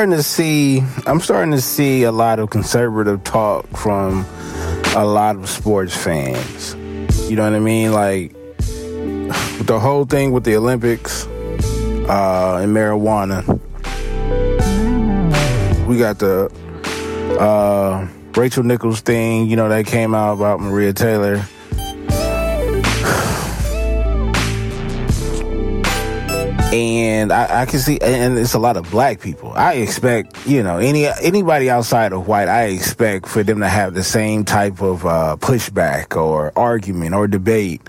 Starting to see I'm starting to see a lot of conservative talk from a lot of sports fans. You know what I mean? Like the whole thing with the Olympics uh, and marijuana. We got the uh, Rachel Nichols thing, you know, that came out about Maria Taylor. And I, I, can see, and it's a lot of black people. I expect, you know, any anybody outside of white, I expect for them to have the same type of uh, pushback or argument or debate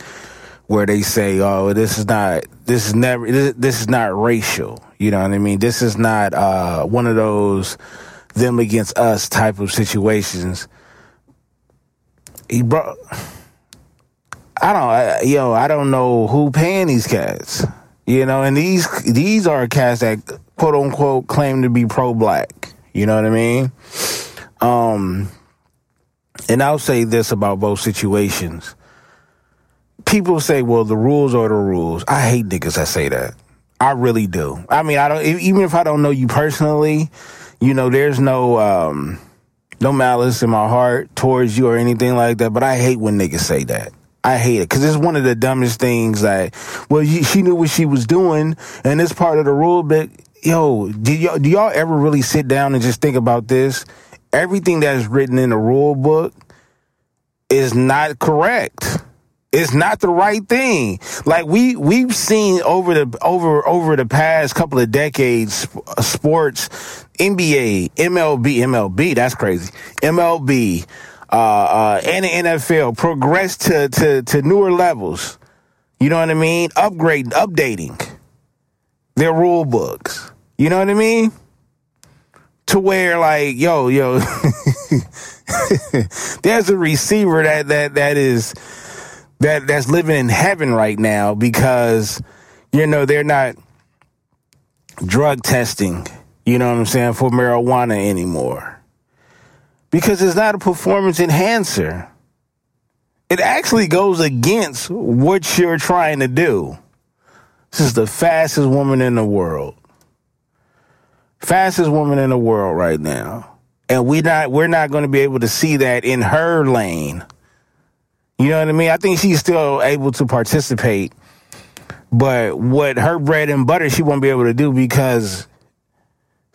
where they say, "Oh, this is not, this is never, this, is not racial." You know what I mean? This is not uh, one of those them against us type of situations. He brought. I don't, I, yo, I don't know who paying these cats. You know, and these these are cats that quote unquote claim to be pro black. You know what I mean? Um and I'll say this about both situations. People say, well, the rules are the rules. I hate niggas that say that. I really do. I mean, I don't, even if I don't know you personally, you know, there's no, um, no malice in my heart towards you or anything like that, but I hate when niggas say that. I hate it because it's one of the dumbest things that, well, she knew what she was doing and it's part of the rule, but yo, do y'all, do y'all ever really sit down and just think about this? Everything that's written in the rule book is not correct. It's not the right thing. Like we we've seen over the over over the past couple of decades, uh, sports, NBA, MLB, MLB. That's crazy. MLB, uh, uh, and the NFL progress to, to, to newer levels. You know what I mean? Upgrading, updating their rule books. You know what I mean? To where like, yo, yo, there's a receiver that, that, that is, that, that's living in heaven right now because, you know, they're not drug testing, you know what I'm saying, for marijuana anymore because it's not a performance enhancer. It actually goes against what you're trying to do. This is the fastest woman in the world. Fastest woman in the world right now. And we not we're not going to be able to see that in her lane. You know what I mean? I think she's still able to participate. But what her bread and butter she won't be able to do because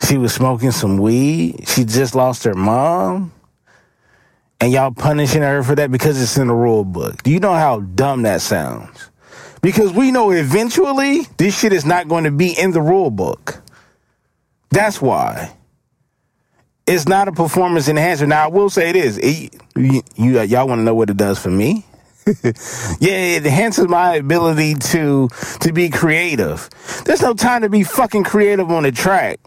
she was smoking some weed. She just lost her mom. And y'all punishing her for that because it's in the rule book. Do you know how dumb that sounds? Because we know eventually this shit is not going to be in the rule book. That's why. It's not a performance enhancer. Now I will say it is. It, you, you y'all want to know what it does for me? yeah, it enhances my ability to to be creative. There's no time to be fucking creative on the track.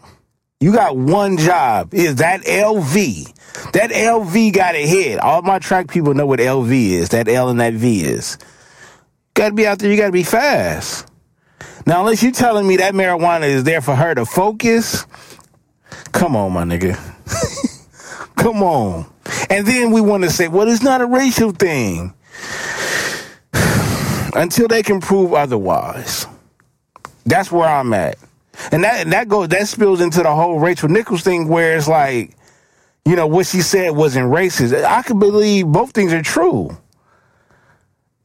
You got one job. Is that LV? That LV got a hit. All my track people know what LV is. That L and that V is. Gotta be out there. You gotta be fast. Now, unless you're telling me that marijuana is there for her to focus, come on, my nigga. come on. And then we want to say, well, it's not a racial thing. Until they can prove otherwise. That's where I'm at. And that and that goes that spills into the whole Rachel Nichols thing where it's like, you know, what she said wasn't racist. I could believe both things are true.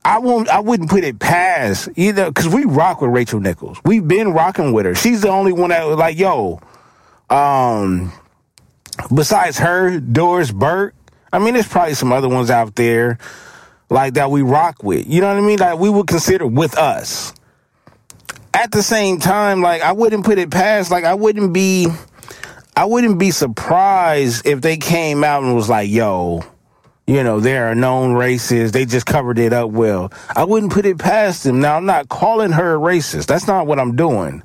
I won't I wouldn't put it past either because we rock with Rachel Nichols. We've been rocking with her. She's the only one that was like, yo, um, besides her, Doris Burke. I mean, there's probably some other ones out there like that we rock with. You know what I mean? Like we would consider with us at the same time, like I wouldn't put it past, like I wouldn't be, I wouldn't be surprised if they came out and was like, "Yo, you know, there are known racists. They just covered it up well." I wouldn't put it past them. Now, I'm not calling her racist. That's not what I'm doing.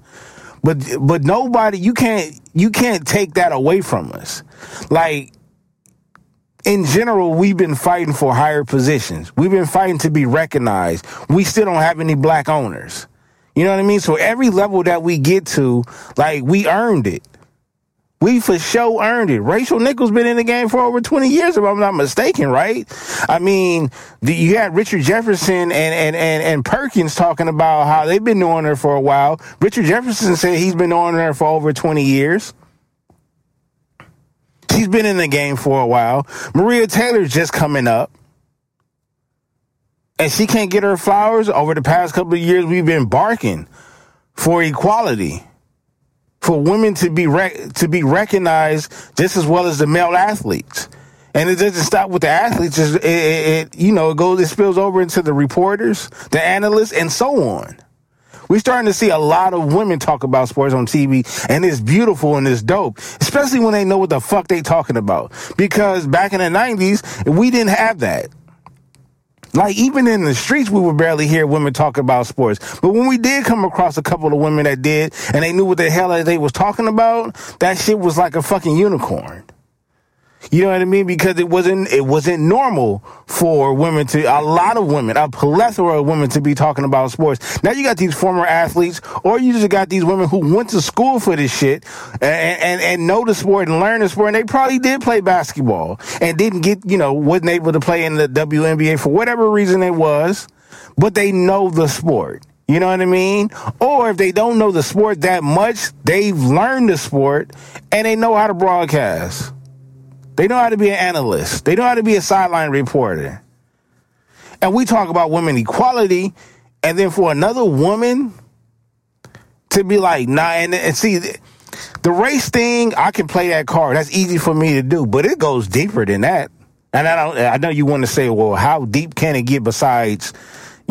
But but nobody, you can't you can't take that away from us. Like in general, we've been fighting for higher positions. We've been fighting to be recognized. We still don't have any black owners. You know what I mean? So every level that we get to, like, we earned it. We for sure earned it. Rachel Nichols been in the game for over 20 years, if I'm not mistaken, right? I mean, the, you had Richard Jefferson and, and, and, and Perkins talking about how they've been knowing her for a while. Richard Jefferson said he's been knowing her for over 20 years. She's been in the game for a while. Maria Taylor's just coming up. And she can't get her flowers. Over the past couple of years, we've been barking for equality, for women to be rec- to be recognized just as well as the male athletes. And it doesn't stop with the athletes. It, it, it, you know, it goes, it spills over into the reporters, the analysts, and so on. We're starting to see a lot of women talk about sports on TV, and it's beautiful and it's dope, especially when they know what the fuck they talking about. Because back in the 90s, we didn't have that. Like even in the streets, we would barely hear women talk about sports. But when we did come across a couple of women that did, and they knew what the hell they was talking about, that shit was like a fucking unicorn. You know what I mean? Because it wasn't it wasn't normal for women to a lot of women, a plethora of women to be talking about sports. Now you got these former athletes, or you just got these women who went to school for this shit and and, and know the sport and learn the sport, and they probably did play basketball and didn't get you know wasn't able to play in the WNBA for whatever reason it was, but they know the sport. You know what I mean? Or if they don't know the sport that much, they've learned the sport and they know how to broadcast. They know how to be an analyst. They know how to be a sideline reporter. And we talk about women equality, and then for another woman to be like, nah, and, and see, the race thing, I can play that card. That's easy for me to do, but it goes deeper than that. And I don't, I know you want to say, well, how deep can it get besides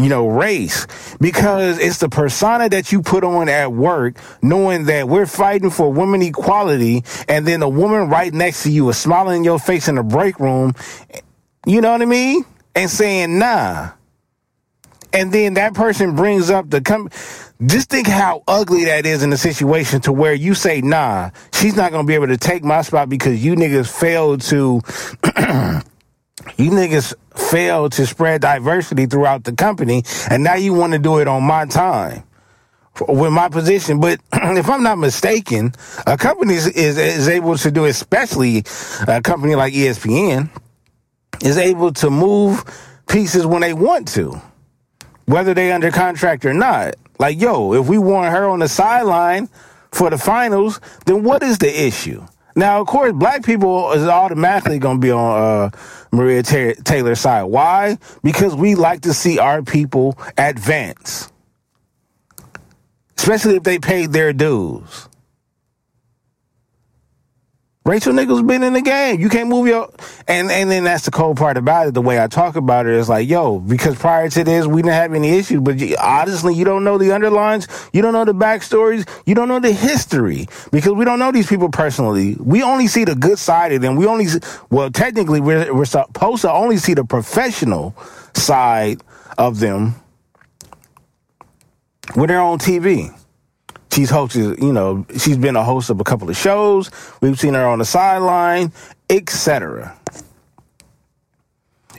you know, race because it's the persona that you put on at work, knowing that we're fighting for women equality, and then a woman right next to you is smiling in your face in the break room. You know what I mean? And saying, nah. And then that person brings up the come. Just think how ugly that is in a situation to where you say, nah, she's not going to be able to take my spot because you niggas failed to You niggas failed to spread diversity throughout the company, and now you want to do it on my time with my position. But if I'm not mistaken, a company is, is, is able to do, especially a company like ESPN, is able to move pieces when they want to, whether they under contract or not. Like, yo, if we want her on the sideline for the finals, then what is the issue? Now, of course, black people is automatically going to be on uh, Maria Taylor's side. Why? Because we like to see our people advance, especially if they paid their dues. Rachel Nichols been in the game. You can't move your and and then that's the cold part about it. The way I talk about it is like, yo, because prior to this we didn't have any issues, but you, honestly, you don't know the underlines, you don't know the backstories, you don't know the history because we don't know these people personally. We only see the good side of them. We only well, technically, we're we're supposed to only see the professional side of them when they're on TV. She's hosted, you know, she's been a host of a couple of shows. We've seen her on the sideline, etc.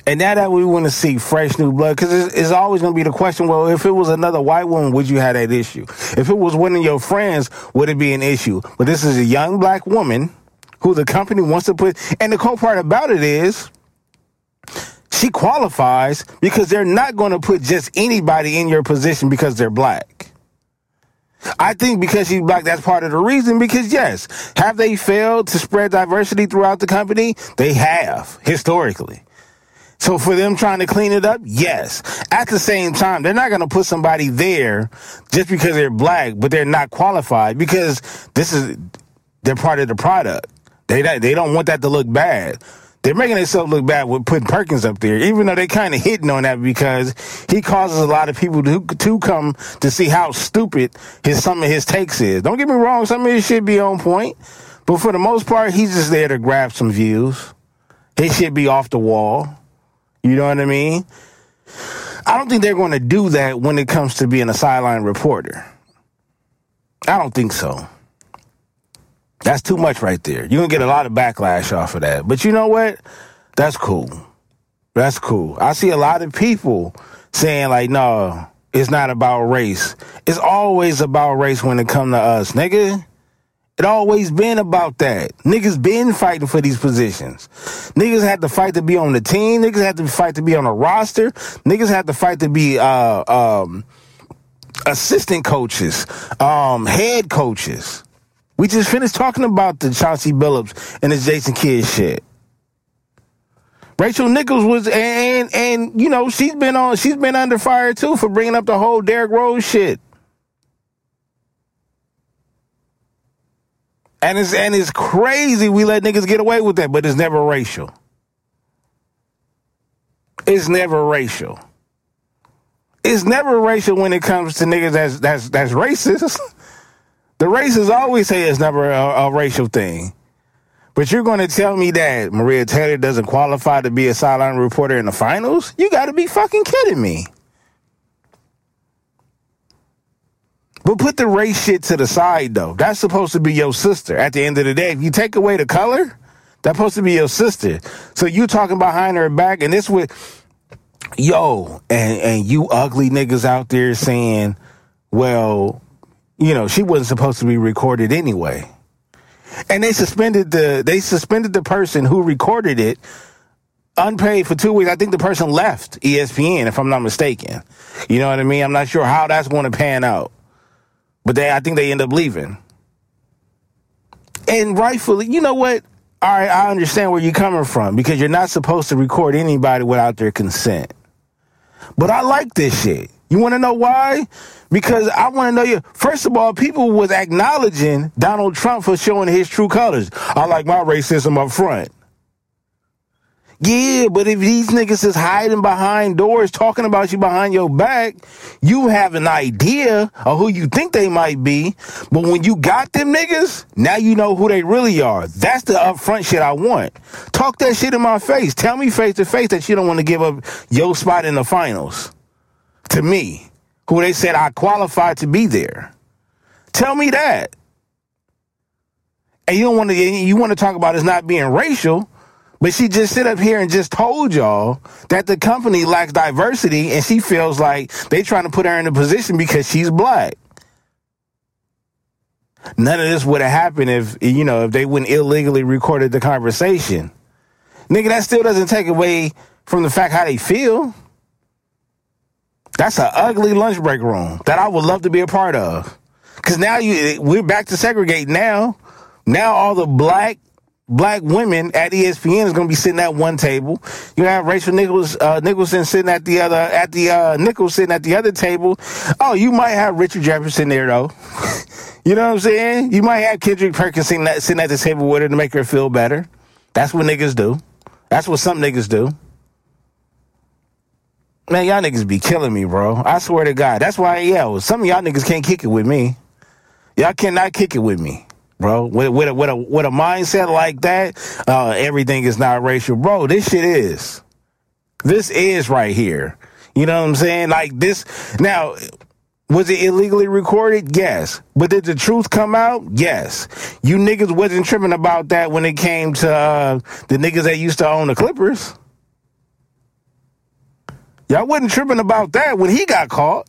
And now that we want to see fresh new blood, because it's, it's, always going to be the question: Well, if it was another white woman, would you have that issue? If it was one of your friends, would it be an issue? But this is a young black woman who the company wants to put. And the cool part about it is, she qualifies because they're not going to put just anybody in your position because they're black. I think because she's black, that's part of the reason. Because yes, have they failed to spread diversity throughout the company? They have historically. So for them trying to clean it up, yes. At the same time, they're not going to put somebody there just because they're black, but they're not qualified because this is they're part of the product. They they don't want that to look bad they're making themselves look bad with putting Perkins up there, even though they kind of hitting on that because he causes a lot of people to, to come to see how stupid his some of his takes is. Don't get me wrong, some of his should be on point, but for the most part, he's just there to grab some views. His should be off the wall. You know what I mean? I don't think they're going to do that when it comes to being a sideline reporter. I don't think so. That's too much right there. You're gonna get a lot of backlash off of that. But you know what? That's cool. That's cool. I see a lot of people saying like, no, it's not about race. It's always about race when it come to us, nigga. It always been about that. Niggas been fighting for these positions. Niggas had to fight to be on the team. Niggas had to fight to be on a roster. Niggas had to fight to be uh, um, assistant coaches, um, head coaches. We just finished talking about the Chauncey Billups and the Jason Kidd shit. Rachel Nichols was and and you know she's been on she's been under fire too for bringing up the whole Derrick Rose shit. And it's and it's crazy we let niggas get away with that, but it's never racial. It's never racial. It's never racial when it comes to niggas that's that's that's racist. the racists always say it's never a, a racial thing. But you're going to tell me that Maria Taylor doesn't qualify to be a sideline reporter in the finals? You got to be fucking kidding me. But put the race shit to the side, though. That's supposed to be your sister. At the end of the day, if you take away the color, that's supposed to be your sister. So you talking behind her back, and this with yo, and and you ugly niggas out there saying, well, you know, she wasn't supposed to be recorded anyway. And they suspended the they suspended the person who recorded it unpaid for two weeks. I think the person left ESPN, if I'm not mistaken. You know what I mean? I'm not sure how that's going to pan out. But they, I think they end up leaving. And rightfully, you know what? All right, I understand where you're coming from because you're not supposed to record anybody without their consent. But I like this shit. You want to know why? Because I want to know you. First of all, people was acknowledging Donald Trump for showing his true colors. I like my racism up front. Yeah, but if these niggas is hiding behind doors talking about you behind your back, you have an idea of who you think they might be. But when you got them niggas, now you know who they really are. That's the upfront shit I want. Talk that shit in my face. Tell me face to face that you don't want to give up your spot in the finals. To me, who they said I qualified to be there. Tell me that. And you don't want to, you want to talk about it's not being racial. But she just sit up here and just told y'all that the company lacks diversity and she feels like they trying to put her in a position because she's black. None of this would have happened if, you know, if they wouldn't illegally recorded the conversation. Nigga, that still doesn't take away from the fact how they feel. That's an ugly lunch break room that I would love to be a part of. Cause now you, we're back to segregate now. Now all the black black women at ESPN is going to be sitting at one table. You have Rachel Nichols, uh, Nicholson sitting at the other, at the, uh, Nichols sitting at the other table. Oh, you might have Richard Jefferson there though. you know what I'm saying? You might have Kendrick Perkins sitting at, sitting at the table with her to make her feel better. That's what niggas do. That's what some niggas do. Man, y'all niggas be killing me, bro. I swear to God. That's why, yeah, some of y'all niggas can't kick it with me. Y'all cannot kick it with me bro. With, with, a, with, a, with a mindset like that, uh, everything is not racial. Bro, this shit is. This is right here. You know what I'm saying? Like this. Now, was it illegally recorded? Yes. But did the truth come out? Yes. You niggas wasn't tripping about that when it came to uh, the niggas that used to own the Clippers. Y'all wasn't tripping about that when he got caught.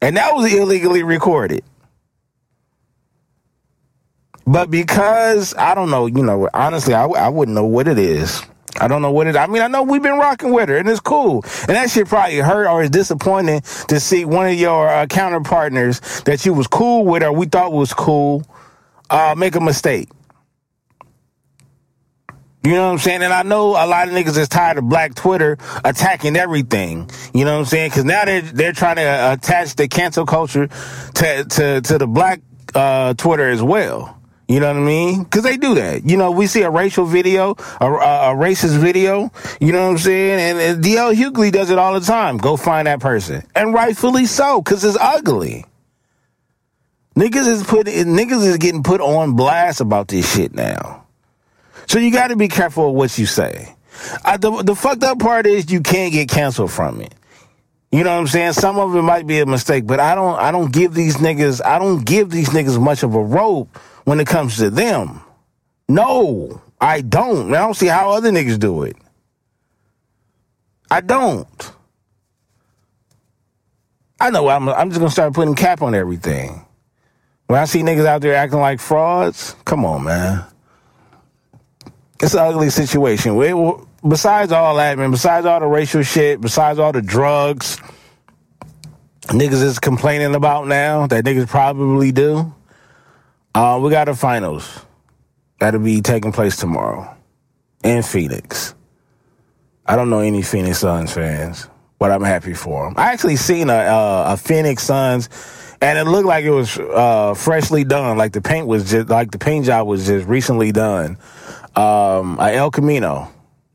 And that was illegally recorded. But because I don't know, you know, honestly, I, I wouldn't know what it is. I don't know what it. I mean, I know we've been rocking with her, and it's cool. And that shit probably hurt or is disappointing to see one of your uh, counter partners that you was cool with or we thought was cool uh, make a mistake. You know what I'm saying? And I know a lot of niggas is tired of Black Twitter attacking everything. You know what I'm saying? Because now they're they're trying to attach the cancel culture to to to the Black uh, Twitter as well. You know what I mean? Because they do that. You know, we see a racial video, a, a, racist video. You know what I'm saying? And, and DL Hughley does it all the time. Go find that person, and rightfully so, because it's ugly. Niggas is put niggas is getting put on blast about this shit now. So you got to be careful of what you say. I, the the fucked up part is you can't get canceled from it. You know what I'm saying? Some of it might be a mistake, but I don't I don't give these niggas I don't give these niggas much of a rope when it comes to them. No, I don't. I don't see how other niggas do it. I don't. I know I'm, I'm just gonna start putting cap on everything. When I see niggas out there acting like frauds, come on, man. It's an ugly situation. besides all that, man, besides all the racial shit, besides all the drugs niggas is complaining about now that niggas probably do, Uh, we got the finals that'll be taking place tomorrow in Phoenix. I don't know any Phoenix Suns fans, but I'm happy for them. I actually seen a, uh, a Phoenix Suns, and it looked like it was uh, freshly done. Like the paint was just like the paint job was just recently done. Um, a El Camino.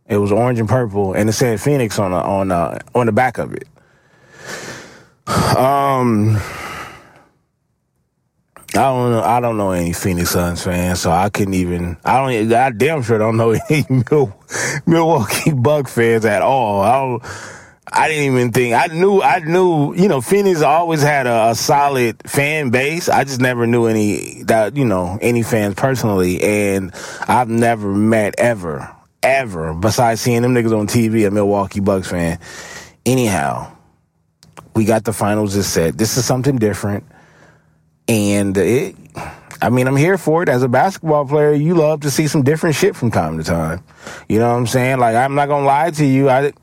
It was orange and purple, and it said Phoenix on the, on on the back of it. Um, I don't know. I don't know any Phoenix Suns fans, so I couldn't even. I don't. I damn sure don't know any Milwaukee Buck fans at all. I don't. I didn't even think. I knew. I knew. You know, Phoenix always had a, a solid fan base. I just never knew any that you know any fans personally, and I've never met ever, ever besides seeing them niggas on TV a Milwaukee Bucks fan. Anyhow, we got the finals just set. This is something different. And it, I mean, I'm here for it. As a basketball player, you love to see some different shit from time to time. You know what I'm saying? Like, I'm not gonna lie to you. I,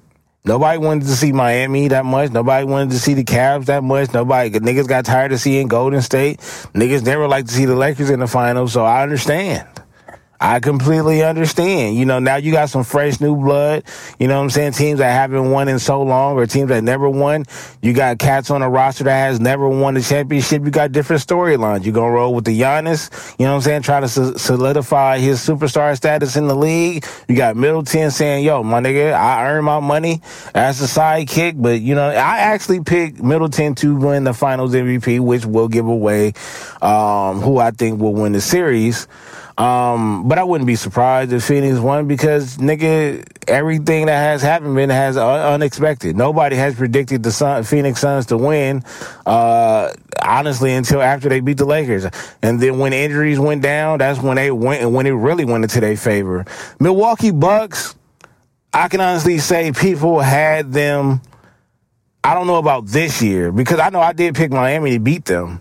nobody wanted to see Miami that much. Nobody wanted to see the Cavs that much. Nobody, niggas got tired of seeing Golden State. Niggas never like to see the Lakers in the finals, so I understand. I completely understand. You know, now you got some fresh new blood. You know what I'm saying? Teams that haven't won in so long or teams that never won. You got cats on a roster that has never won the championship. You got different storylines. You're going to roll with the Giannis. You know what I'm saying? Trying to solidify his superstar status in the league. You got Middleton saying, yo, my nigga, I earn my money as a sidekick. But, you know, I actually picked Middleton to win the finals MVP, which will give away, um, who I think will win the series. Um, but I wouldn't be surprised if Phoenix won because nigga, everything that has happened been has unexpected. Nobody has predicted the Sun, Phoenix Suns to win, uh, honestly, until after they beat the Lakers. And then when injuries went down, that's when they went, and when it really went into their favor. Milwaukee Bucks, I can honestly say people had them. I don't know about this year because I know I did pick Miami to beat them.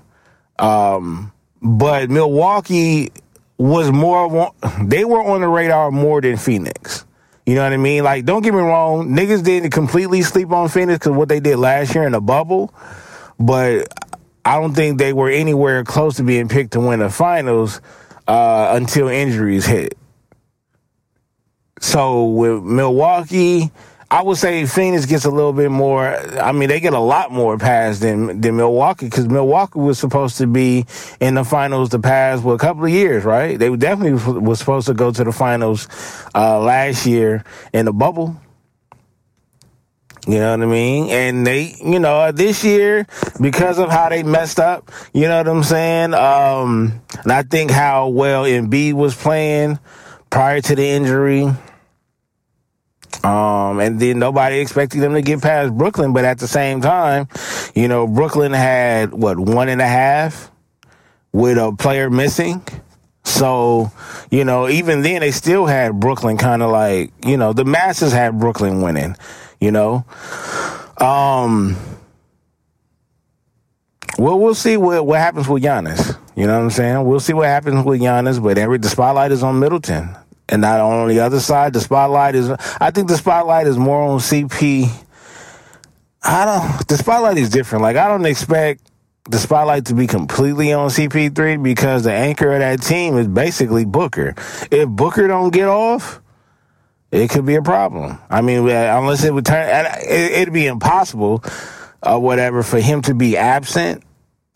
Um, but Milwaukee, was more, they were on the radar more than Phoenix. You know what I mean? Like, don't get me wrong, niggas didn't completely sleep on Phoenix because what they did last year in the bubble, but I don't think they were anywhere close to being picked to win the finals uh, until injuries hit. So with Milwaukee, I would say Phoenix gets a little bit more. I mean, they get a lot more pass than than Milwaukee because Milwaukee was supposed to be in the finals the past well, a couple of years, right? They definitely was supposed to go to the finals uh, last year in the bubble. You know what I mean? And they, you know, this year, because of how they messed up, you know what I'm saying? Um, and I think how well Embiid was playing prior to the injury. Um, and then nobody expected them to get past Brooklyn, but at the same time, you know, Brooklyn had what one and a half with a player missing. So, you know, even then they still had Brooklyn kind of like, you know, the masses had Brooklyn winning, you know. Um, well, we'll see what, what happens with Giannis. You know what I'm saying? We'll see what happens with Giannis, but every, the spotlight is on Middleton. And not on the other side, the spotlight is, I think the spotlight is more on CP. I don't, the spotlight is different. Like, I don't expect the spotlight to be completely on CP3 because the anchor of that team is basically Booker. If Booker don't get off, it could be a problem. I mean, unless it would turn, it'd be impossible or whatever for him to be absent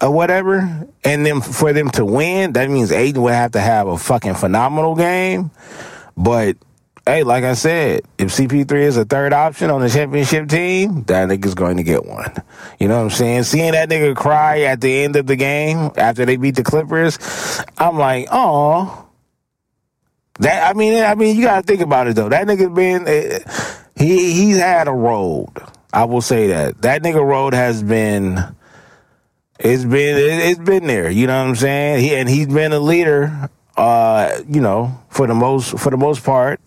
or whatever, and then for them to win, that means Ayton would have to have a fucking phenomenal game. But hey, like I said, if CP3 is a third option on the championship team, that nigga's going to get one. You know what I'm saying? Seeing that nigga cry at the end of the game after they beat the Clippers, I'm like, oh. That I mean, I mean, you gotta think about it though. That nigga been eh, he he's had a road. I will say that that nigga road has been it's been it's been there. You know what I'm saying? He and he's been a leader. Uh, you know, for the most for the most part,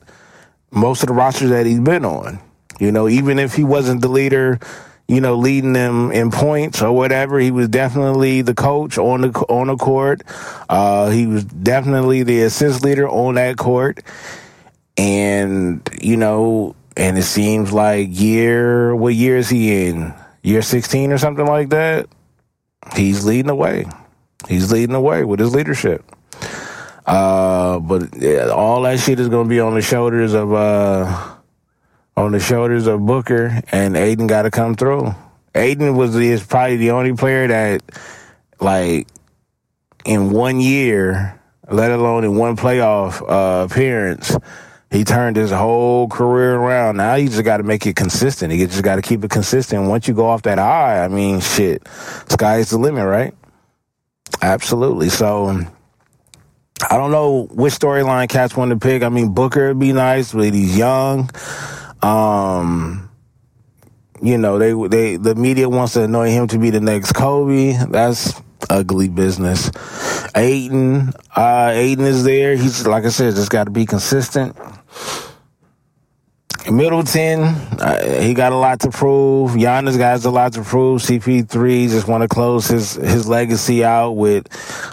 most of the rosters that he's been on. You know, even if he wasn't the leader, you know, leading them in points or whatever, he was definitely the coach on the on the court. Uh, he was definitely the assist leader on that court, and you know, and it seems like year what year is he in? Year sixteen or something like that he's leading the way. He's leading the way with his leadership. Uh, but yeah, all that shit is gonna be on the shoulders of uh, on the shoulders of Booker, and Ayton got to come through. Ayton was is probably the only player that, like, in one year, let alone in one playoff uh, appearance, he turned his whole career around. Now you just got to make it consistent. You just got to keep it consistent. Once you go off that high, I mean, shit, sky's the limit, right? Absolutely. So I don't know which storyline Cats want to pick. I mean, Booker would be nice, but he's young. Um, you know, they they the media wants to anoint him to be the next Kobe. That's ugly business. Ayton, uh, Ayton is there. He's like I said, just got to be consistent. Middleton, uh, he got a lot to prove. Giannis got a lot to prove. CP3 just want to close his his legacy out with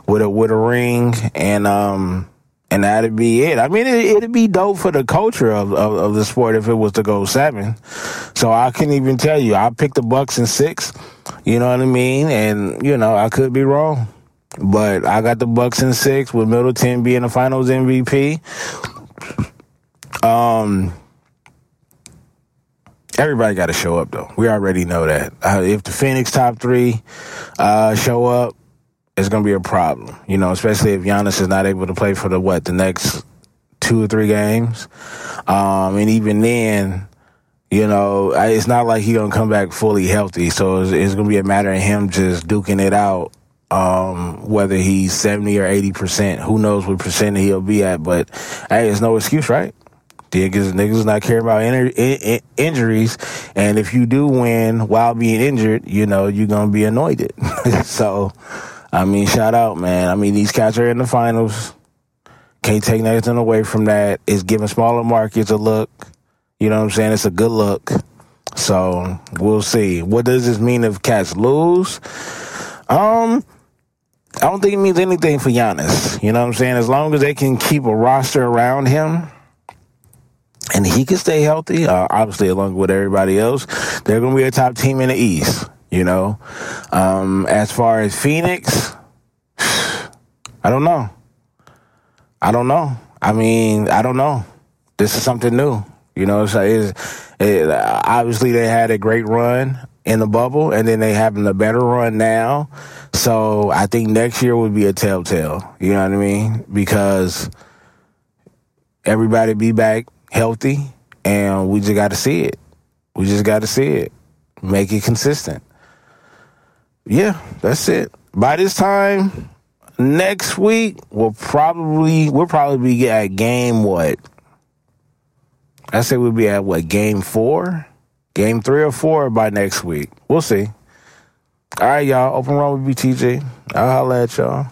with a with a ring, and um and that'd be it. I mean, it, would be dope for the culture of, of, of the sport if it was to go seven. So I couldn't even tell you. I picked the Bucks in six. You know what I mean? And you know, I could be wrong, but I got the Bucks in six with Middleton being the Finals MVP. Um everybody got to show up though. We already know that. Uh, if the Phoenix top three uh, show up, it's gonna be a problem. You know, especially if Giannis is not able to play for the what the next two or three games, um, and even then. You know, it's not like he's gonna come back fully healthy, so it's, it's gonna be a matter of him just duking it out um, whether he's 70 or 80%. Who knows what percent he'll be at, but hey, it's no excuse, right? Niggas, niggas not caring about in, in, injuries, and if you do win while being injured, you know you're gonna be anointed. so, I mean, shout out, man. I mean, these cats are in the finals. Can't take nothing away from that. It's giving smaller markets a look. You know what I'm saying? It's a good look. So we'll see. What does this mean if cats lose? Um, I don't think it means anything for Giannis. You know what I'm saying? As long as they can keep a roster around him and he can stay healthy, uh, obviously along with everybody else, they're going to be a top team in the East. You know, um, as far as Phoenix, I don't know. I don't know. I mean, I don't know. This is something new. You know, so it's, it, obviously they had a great run in the bubble, and then they having a better run now. So I think next year would be a telltale. You know what I mean? Because everybody be back healthy, and we just got to see it. We just got to see it. Make it consistent. Yeah, that's it. By this time next week, we'll probably we'll probably be at game what? I say we'll be at what game four, game three or four by next week. We'll see. All right, y'all. Open run with BTG. I'll holla at y'all.